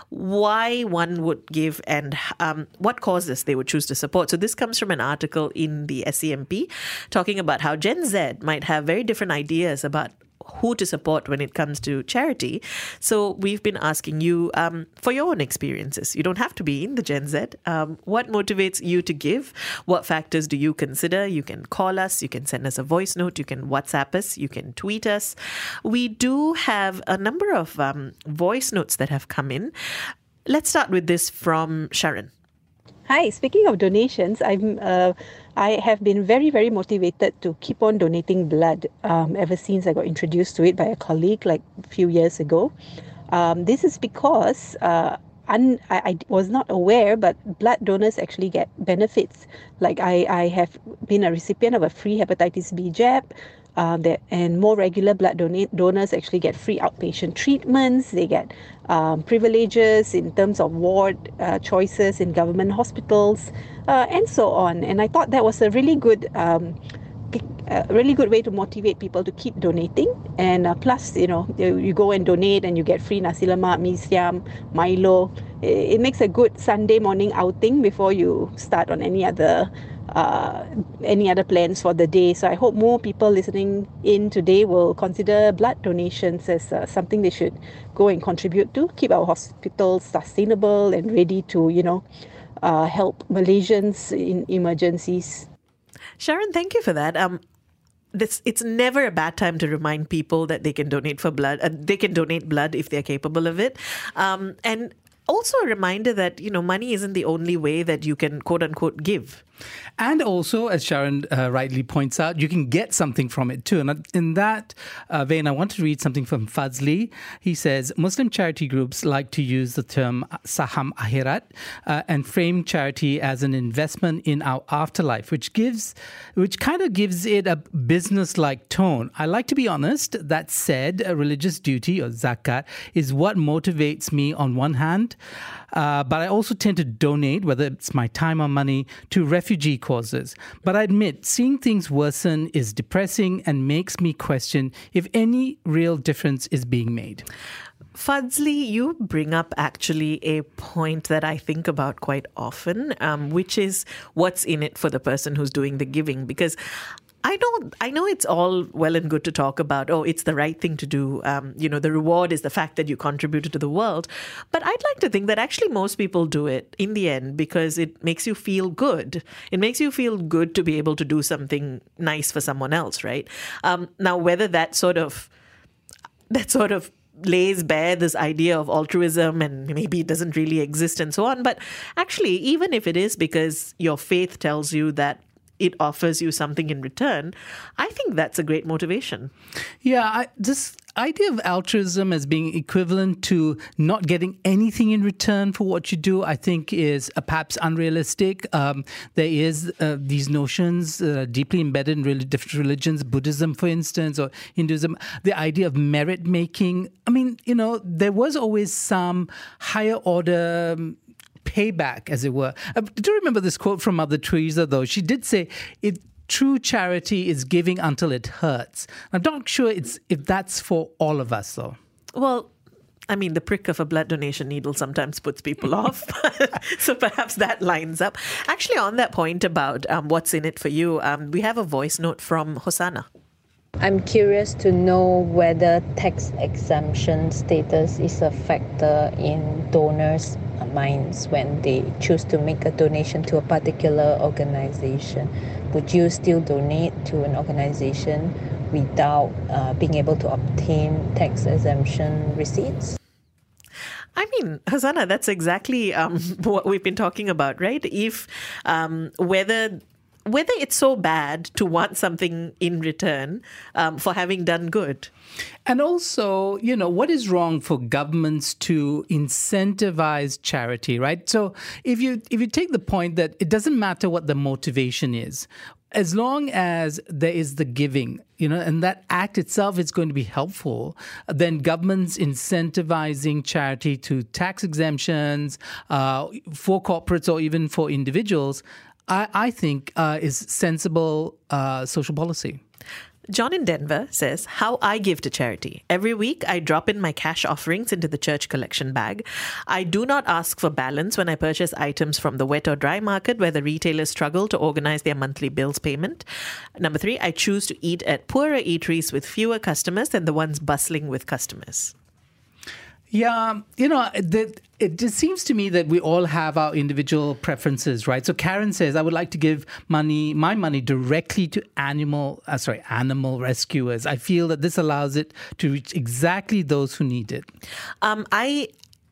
why one would give and um, what causes they would choose to support. So this comes from an article in the SCMP talking about how Gen Z might have very different ideas about who to support when it comes to charity. So we've been asking you um, for your own experiences. You don't have to be in the Gen Z. Um, what motivates you to give? What factors do you consider? You can call us, you can send us a voice note, you can WhatsApp us, you can tweet us. We do have a number of um, voice notes that have come in. Let's start with this from Sharon. Hi, speaking of donations, I'm uh, I have been very very motivated to keep on donating blood um, ever since I got introduced to it by a colleague like a few years ago. Um, this is because uh, un, I, I, was not aware, but blood donors actually get benefits. Like I, I have been a recipient of a free hepatitis B jab uh, that, and more regular blood donate, donors actually get free outpatient treatments. They get um, privileges in terms of ward uh, choices in government hospitals, uh, and so on. And I thought that was a really good. Um, a really good way to motivate people to keep donating and uh, plus you know you, you, go and donate and you get free nasi lemak mee siam milo it, it makes a good sunday morning outing before you start on any other uh, any other plans for the day. So I hope more people listening in today will consider blood donations as uh, something they should go and contribute to, keep our hospitals sustainable and ready to, you know, uh, help Malaysians in emergencies. Sharon, thank you for that. Um, this it's never a bad time to remind people that they can donate for blood. Uh, they can donate blood if they're capable of it. Um, and also a reminder that you know money isn't the only way that you can quote unquote give and also, as Sharon uh, rightly points out, you can get something from it too. And in that uh, vein, I want to read something from Fazli. He says Muslim charity groups like to use the term saham akhirat uh, and frame charity as an investment in our afterlife, which gives, which kind of gives it a business-like tone. I like to be honest. That said, a religious duty or zakat is what motivates me on one hand. Uh, but I also tend to donate, whether it's my time or money, to refugee causes. But I admit, seeing things worsen is depressing and makes me question if any real difference is being made. Fadzli, you bring up actually a point that I think about quite often, um, which is what's in it for the person who's doing the giving. Because I don't. I know it's all well and good to talk about. Oh, it's the right thing to do. Um, you know, the reward is the fact that you contributed to the world. But I'd like to think that actually most people do it in the end because it makes you feel good. It makes you feel good to be able to do something nice for someone else, right? Um, now, whether that sort of that sort of lays bare this idea of altruism and maybe it doesn't really exist and so on. But actually, even if it is because your faith tells you that it offers you something in return, I think that's a great motivation. Yeah, I, this idea of altruism as being equivalent to not getting anything in return for what you do, I think, is uh, perhaps unrealistic. Um, there is uh, these notions uh, deeply embedded in really different religions, Buddhism, for instance, or Hinduism. The idea of merit making. I mean, you know, there was always some higher order. Um, payback, as it were. Uh, do you remember this quote from Mother Teresa, though? She did say, it, true charity is giving until it hurts. I'm not sure it's if that's for all of us, though. Well, I mean, the prick of a blood donation needle sometimes puts people off. so perhaps that lines up. Actually, on that point about um, what's in it for you, um, we have a voice note from Hosanna. I'm curious to know whether tax exemption status is a factor in donors' minds when they choose to make a donation to a particular organization. Would you still donate to an organization without uh, being able to obtain tax exemption receipts? I mean, Hosanna, that's exactly um, what we've been talking about, right? If um, whether whether it's so bad to want something in return um, for having done good. And also, you know, what is wrong for governments to incentivize charity, right? So if you if you take the point that it doesn't matter what the motivation is, as long as there is the giving, you know, and that act itself is going to be helpful, then governments incentivizing charity to tax exemptions uh, for corporates or even for individuals I, I think uh, is sensible uh, social policy. John in Denver says, How I give to charity. Every week, I drop in my cash offerings into the church collection bag. I do not ask for balance when I purchase items from the wet or dry market where the retailers struggle to organize their monthly bills payment. Number three, I choose to eat at poorer eateries with fewer customers than the ones bustling with customers. Yeah, you know, the, it just seems to me that we all have our individual preferences, right? So Karen says, I would like to give money, my money directly to animal, uh, sorry, animal rescuers. I feel that this allows it to reach exactly those who need it. Um, I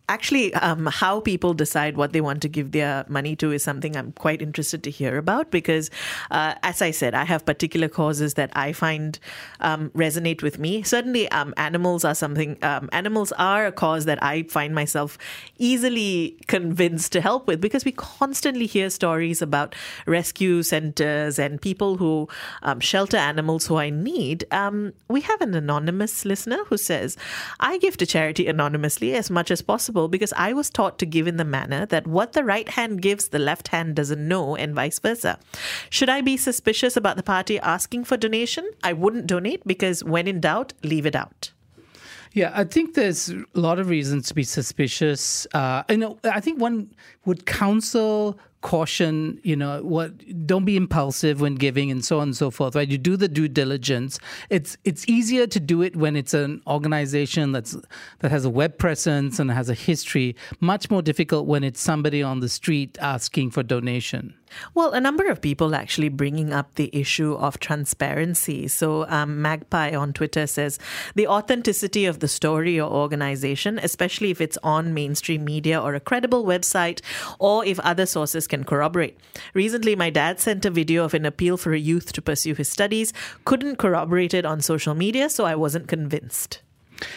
actually um, how people decide what they want to give their money to is something I'm quite interested to hear about because, uh, as I said, I have particular causes that I find um, resonate with me. Certainly, um, animals are something. Um, animals are a cause that I find myself easily convinced to help with because we constantly hear stories about rescue centers and people who um, shelter animals who are in need. Um, we have an anonymous listener who says, "I give to charity anonymously as much as possible." Because I was taught to give in the manner that what the right hand gives, the left hand doesn't know, and vice versa. Should I be suspicious about the party asking for donation? I wouldn't donate because when in doubt, leave it out. Yeah, I think there's a lot of reasons to be suspicious. Uh, you know, I think one would counsel caution you know what don't be impulsive when giving and so on and so forth right? You do the due diligence. It's it's easier to do it when it's an organization that's that has a web presence and has a history much more difficult when it's somebody on the street asking for donation well, a number of people actually bringing up the issue of transparency. So, um, Magpie on Twitter says the authenticity of the story or organization, especially if it's on mainstream media or a credible website, or if other sources can corroborate. Recently, my dad sent a video of an appeal for a youth to pursue his studies, couldn't corroborate it on social media, so I wasn't convinced.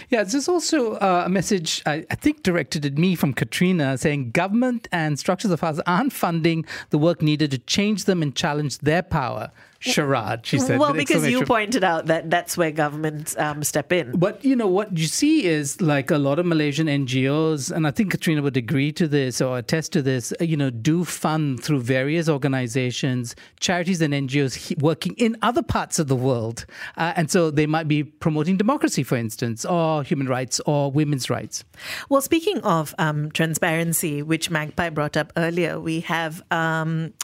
Yeah, there's also uh, a message, I, I, think, directed at me from Katrina saying government and structures of ours aren't funding the work needed to change them and challenge their power. Charade, she said. Well, because you pointed out that that's where governments um, step in. But you know what you see is like a lot of Malaysian NGOs, and I think Katrina would agree to this or attest to this. You know, do fund through various organizations, charities, and NGOs working in other parts of the world, uh, and so they might be promoting democracy, for instance, or human rights or women's rights. Well, speaking of um, transparency, which Magpie brought up earlier, we have. Um,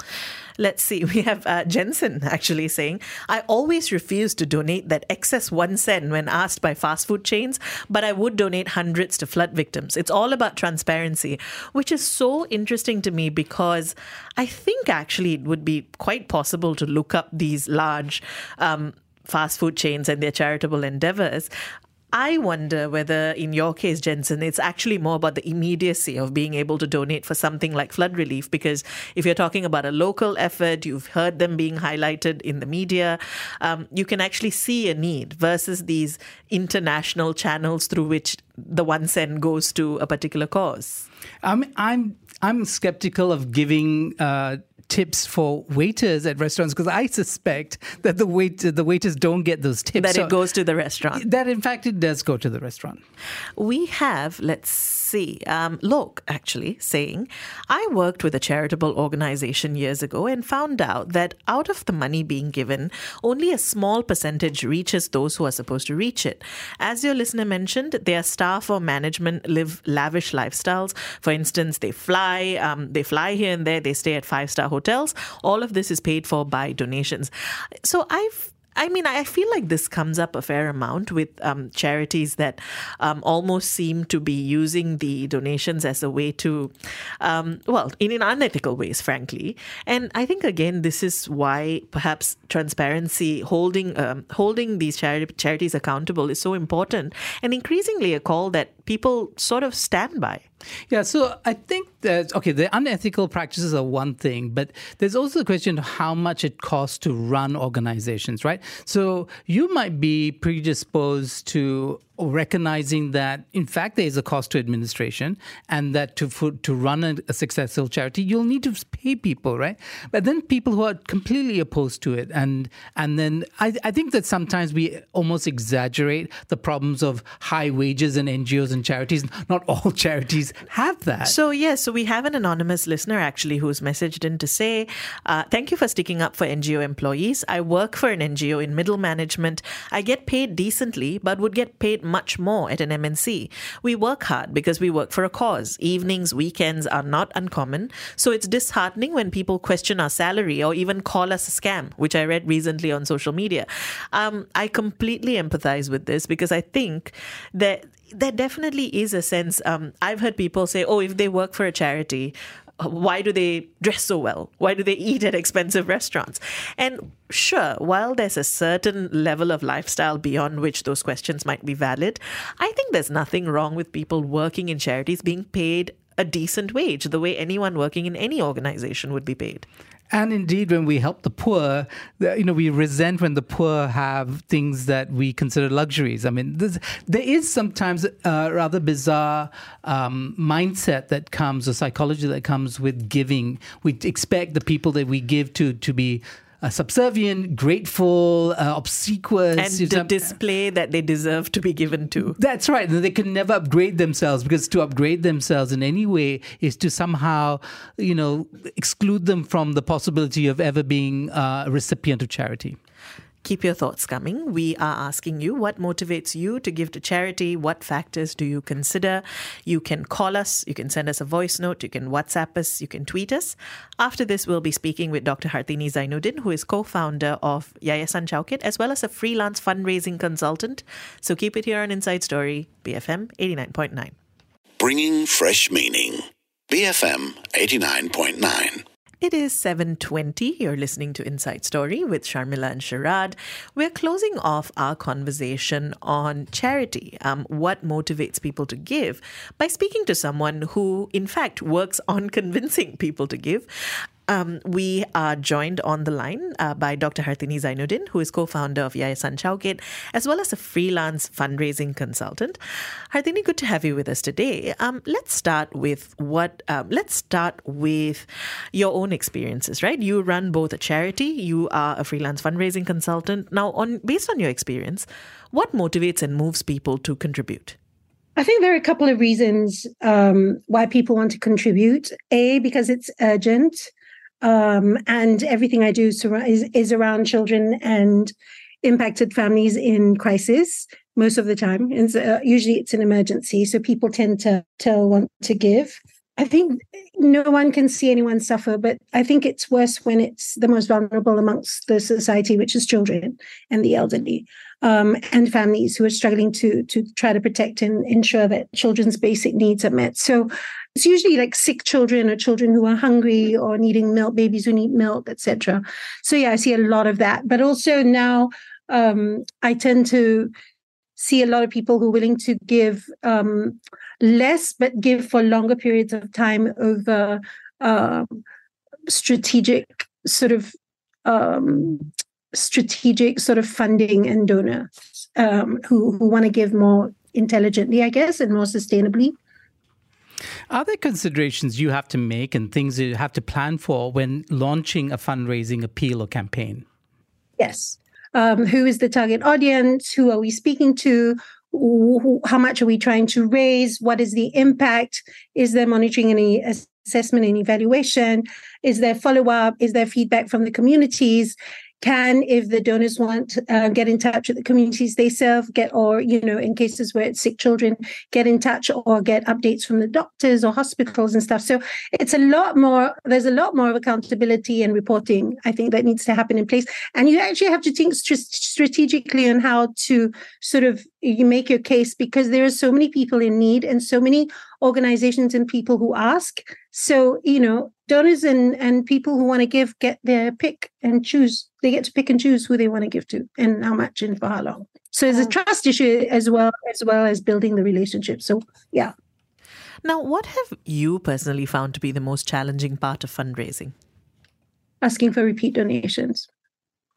Let's see, we have uh, Jensen actually saying, I always refuse to donate that excess one cent when asked by fast food chains, but I would donate hundreds to flood victims. It's all about transparency, which is so interesting to me because I think actually it would be quite possible to look up these large um, fast food chains and their charitable endeavors. I wonder whether, in your case, Jensen, it's actually more about the immediacy of being able to donate for something like flood relief. Because if you're talking about a local effort, you've heard them being highlighted in the media, um, you can actually see a need versus these international channels through which the one cent goes to a particular cause. I'm I'm I'm skeptical of giving uh, tips for waiters at restaurants because I suspect that the wait the waiters don't get those tips. That So- it goes to the restaurant. That in fact it does go to the restaurant. We have, let's see, um, Lok actually saying, I worked with a charitable organization years ago and found out that out of the money being given, only a small percentage reaches those who are supposed to reach it. As your listener mentioned, their staff or management live lavish lifestyles. For instance, they fly, um, they fly here and there, they stay at five star hotels. All of this is paid for by donations. So I've I mean, I feel like this comes up a fair amount with um, charities that um, almost seem to be using the donations as a way to, um, well, in, in unethical ways, frankly. And I think again, this is why perhaps transparency, holding um, holding these chari- charities accountable, is so important, and increasingly a call that people sort of stand by. Yeah, so I think that okay, the unethical practices are one thing, but there's also the question of how much it costs to run organizations, right? So you might be predisposed to recognizing that in fact there is a cost to administration and that to for, to run a, a successful charity you'll need to pay people right but then people who are completely opposed to it and and then I, I think that sometimes we almost exaggerate the problems of high wages in NGOs and charities not all charities have that So, yes, so we have an anonymous listener actually who's messaged in to say, uh, Thank you for sticking up for NGO employees. I work for an NGO in middle management. I get paid decently, but would get paid much more at an MNC. We work hard because we work for a cause. Evenings, weekends are not uncommon. So, it's disheartening when people question our salary or even call us a scam, which I read recently on social media. Um, I completely empathize with this because I think that there definitely is a sense. Um, I've heard people say, oh, if they work for a charity, why do they dress so well? Why do they eat at expensive restaurants? And sure, while there's a certain level of lifestyle beyond which those questions might be valid, I think there's nothing wrong with people working in charities being paid a decent wage, the way anyone working in any organization would be paid. And indeed, when we help the poor, you know, we resent when the poor have things that we consider luxuries. I mean, there is sometimes a rather bizarre um, mindset that comes, or psychology that comes with giving. We expect the people that we give to to be uh, subservient, grateful, uh, obsequious, And you to display that they deserve to be given to. that's right. They can never upgrade themselves because to upgrade themselves in any way is to somehow, you know, exclude them from the possibility of ever being uh, a recipient of charity. Keep your thoughts coming. We are asking you what motivates you to give to charity? What factors do you consider? You can call us, you can send us a voice note, you can WhatsApp us, you can tweet us. After this, we'll be speaking with Dr. Hartini Zainuddin, who is co founder of Yayasan Chow Kit, as well as a freelance fundraising consultant. So keep it here on Inside Story, BFM 89.9. Bringing fresh meaning. BFM 89.9. It is 7:20. You're listening to Inside Story with Sharmila and Sharad. We're closing off our conversation on charity, um, what motivates people to give, by speaking to someone who, in fact, works on convincing people to give. Um, we are joined on the line uh, by Dr. Hartini Zainuddin, who is co-founder of Yayasan Chow Kit, as well as a freelance fundraising consultant. Hartini, good to have you with us today. Um, let's start with what. Um, let's start with your own experiences. Right, you run both a charity, you are a freelance fundraising consultant. Now, on based on your experience, what motivates and moves people to contribute? I think there are a couple of reasons um, why people want to contribute. A, because it's urgent, um, and everything I do is, is around children and impacted families in crisis most of the time. And uh, usually it's an emergency, so people tend to to want to give. I think no one can see anyone suffer, but I think it's worse when it's the most vulnerable amongst the society, which is children and the elderly um, and families who are struggling to to try to protect and ensure that children's basic needs are met. So it's usually like sick children or children who are hungry or needing milk, babies who need milk, etc. So yeah, I see a lot of that. But also now um, I tend to see a lot of people who are willing to give um, less, but give for longer periods of time over uh, strategic sort of um, strategic sort of funding and donors um, who, who want to give more intelligently, I guess, and more sustainably. Are there considerations you have to make and things you have to plan for when launching a fundraising appeal or campaign? Yes. Um, who is the target audience? Who are we speaking to? How much are we trying to raise? What is the impact? Is there monitoring any assessment and evaluation? Is there follow up? Is there feedback from the communities? Can, if the donors want, uh, get in touch with the communities they serve, get or you know, in cases where it's sick children, get in touch or get updates from the doctors or hospitals and stuff. So it's a lot more. There's a lot more of accountability and reporting. I think that needs to happen in place, and you actually have to think st- strategically on how to sort of you make your case because there are so many people in need and so many organizations and people who ask. So, you know, donors and, and people who want to give get their pick and choose. They get to pick and choose who they want to give to and how much and for how long. So there's a oh. trust issue as well as well as building the relationship. So yeah. Now, what have you personally found to be the most challenging part of fundraising? Asking for repeat donations.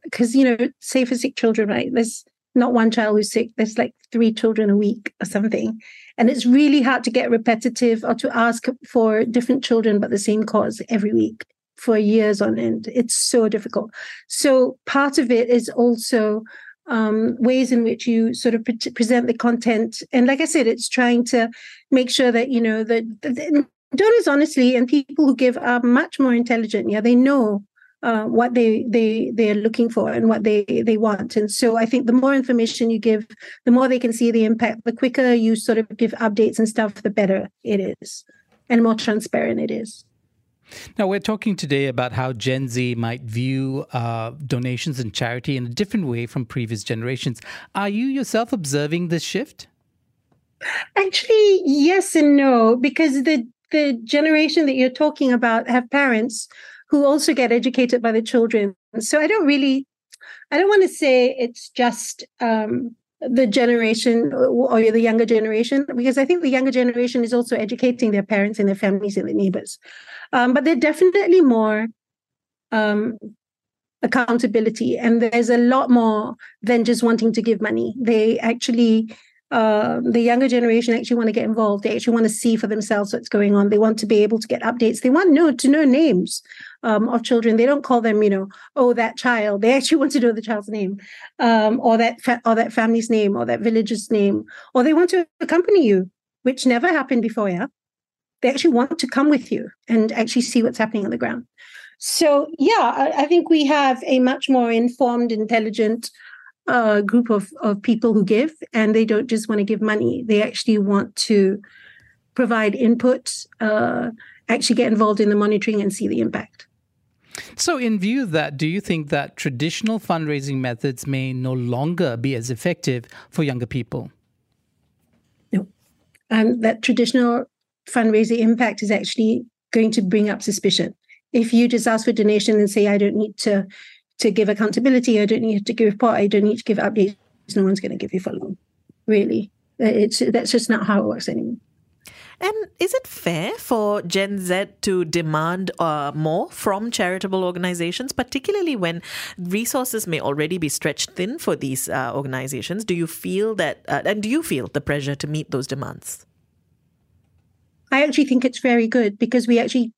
Because, you know, say for sick children, right? There's not one child who's sick. There's like three children a week or something. And it's really hard to get repetitive or to ask for different children but the same cause every week for years on end. It's so difficult. So part of it is also um, ways in which you sort of pre- present the content. And like I said, it's trying to make sure that, you know, that donors honestly and people who give are much more intelligent. Yeah, they know uh, what they they they're looking for and what they they want and so i think the more information you give the more they can see the impact the quicker you sort of give updates and stuff the better it is and more transparent it is now, we're talking today about how Gen Z might view uh, donations and charity in a different way from previous generations. Are you yourself observing this shift? Actually, yes and no, because the the generation that you're talking about have parents who also get educated by the children. So I don't really, I don't want to say it's just um, the generation or the younger generation, because I think the younger generation is also educating their parents and their families and their neighbors. Um, but they're definitely more um, accountability, and there's a lot more than just wanting to give money. They actually uh, the younger generation actually want to get involved. They actually want to see for themselves what's going on. They want to be able to get updates. They want know to know names um, of children. They don't call them, you know, oh that child. They actually want to know the child's name, um, or that fa- or that family's name, or that village's name, or they want to accompany you, which never happened before. Yeah, they actually want to come with you and actually see what's happening on the ground. So yeah, I, I think we have a much more informed, intelligent a group of, of people who give, and they don't just want to give money. They actually want to provide input, uh, actually get involved in the monitoring and see the impact. So, in view of that, do you think that traditional fundraising methods may no longer be as effective for younger people? No. Um, that traditional fundraising impact is actually going to bring up suspicion. If you just ask for donation and say, I don't need to to give accountability. I don't need to give report. I don't need to give updates. No one's going to give you follow. Really, it's that's just not how it works anymore. And is it fair for Gen Z to demand uh, more from charitable organizations, particularly when resources may already be stretched thin for these uh, organizations? Do you feel that, uh, and do you feel the pressure to meet those demands? I actually think it's very good because we actually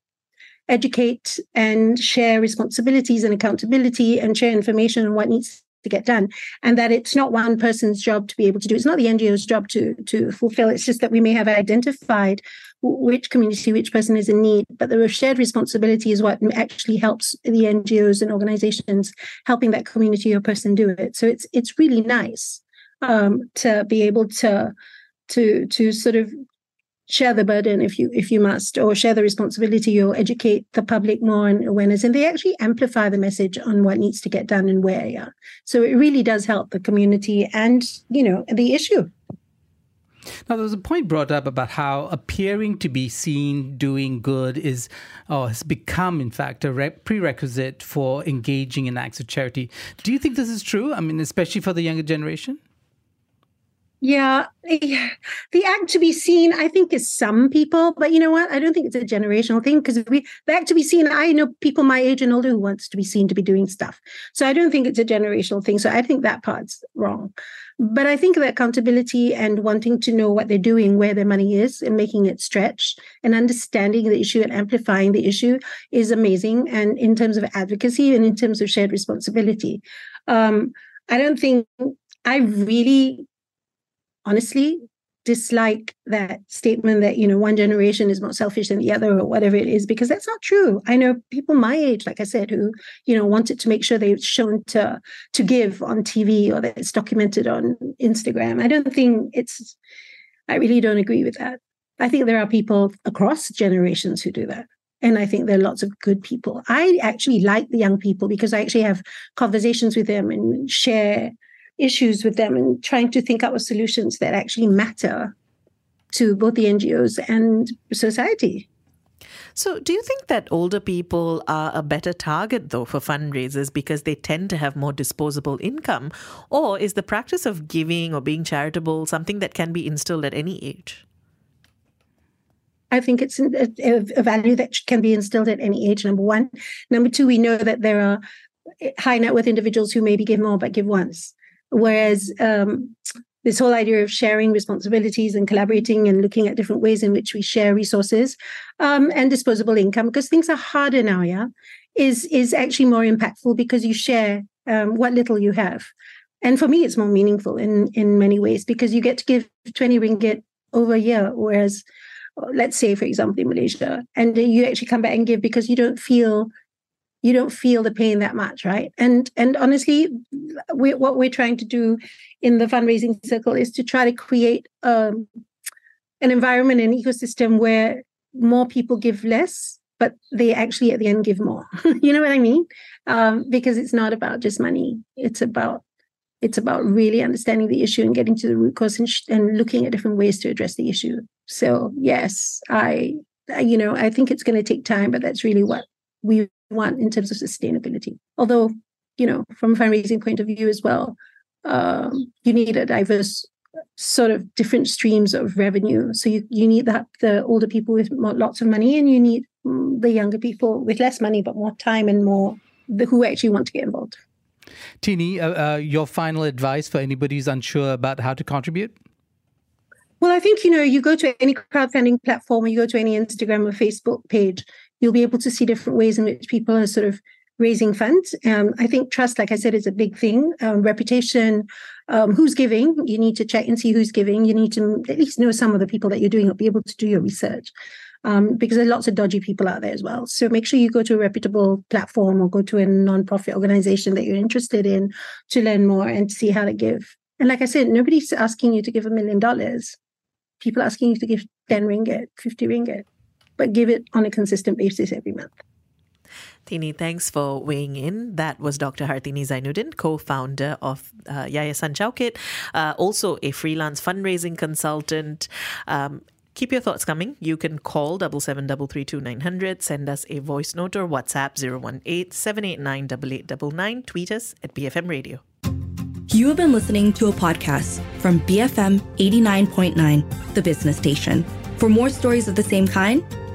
educate and share responsibilities and accountability and share information on what needs to get done and that it's not one person's job to be able to do it's not the ngo's job to to fulfill. It's just that we may have identified which community which person is in need but the shared responsibility is what actually helps the ngos and organizations helping that community or person do it. So it's it's really nice um, to be able to to to sort of share the burden if you if you must or share the responsibility or educate the public more and awareness and they actually amplify the message on what needs to get done and where yeah so it really does help the community and you know the issue now, there was a point brought up about how appearing to be seen doing good is, or has become, in fact, a re- prerequisite for engaging in acts of charity. Do you think this is true? I mean, especially for the younger generation? Yeah, the act to be seen, I think, is some people, but you know what? I don't think it's a generational thing because we the act to be seen. I know people my age and older who wants to be seen to be doing stuff, so I don't think it's a generational thing. So I think that part's wrong, but I think that accountability and wanting to know what they're doing, where their money is, and making it stretch, and understanding the issue and amplifying the issue is amazing. And in terms of advocacy and in terms of shared responsibility, um, I don't think I really honestly dislike that statement that you know one generation is more selfish than the other or whatever it is because that's not true. I know people my age like i said who you know wanted to make sure they've shown to to give on tv or that it's documented on instagram. I don't think it's i really don't agree with that. I think there are people across generations who do that and I think there are lots of good people. I actually like the young people because I actually have conversations with them and share issues with them and trying to think out solutions that actually matter to both the NGOs and society. So, do you think that older people are a better target, though, for fundraisers because they tend to have more disposable income? Or is the practice of giving or being charitable something that can be instilled at any age? I think it's a, a, value that can be instilled at any age, number one. Number two, we know that there are high net worth individuals who maybe give more but give once. Whereas um, this whole idea of sharing responsibilities and collaborating and looking at different ways in which we share resources um, and disposable income, because things are harder now, yeah, is is actually more impactful because you share um, what little you have. And for me, it's more meaningful in in many ways because you get to give 20 ringgit over a year, whereas let's say, for example, in Malaysia, and you actually come back and give because you don't feel you don't feel the pain that much right? And and honestly we, what we're trying to do in the fundraising circle is to try to create um, an environment an ecosystem where more people give less but they actually at the end give more. You know what i mean? Um, because it's not about just money. It's about it's about really understanding the issue and getting to the root cause and, sh- and looking at different ways to address the issue. So yes i you know i think it's going to take time but that's really what we want in terms of sustainability. Although, you know, from a fundraising point of view as well, um, you need a diverse sort of different streams of revenue. So you, you need that the older people with more, lots of money, and you need mm, the younger people with less money but more time and more the, who actually want to get involved. Tini, uh, uh, your final advice for anybody who's unsure about how to contribute? Well, I think you know you go to any crowdfunding platform, or you go to any Instagram or Facebook page, you'll be able to see different ways in which people are sort of raising funds. Um, I think trust, like I said, is a big thing. Um, reputation, um, who's giving, you need to check and see who's giving. You need to at least know some of the people that you're doing, be able to do your research. Um, because there are lots of dodgy people out there as well. So make sure you go to a reputable platform or go to a non-profit organization that you're interested in to learn more and see how to give. And like I said, nobody's asking you to give a million dollars. People asking you to give 10 ringgit, 50 ringgit but give it on a consistent basis every month. Tini, thanks for weighing in. That was Dr. Hartini Zainuddin, co-founder of uh, Yayasan Chow Kit, uh, also a freelance fundraising consultant. Um, keep your thoughts coming. You can call double seven double three two nine hundred, send us a voice note or WhatsApp 018-789-8899, tweet us at BFM Radio. You have been listening to a podcast from BFM 89.9, the business station. For more stories of the same kind,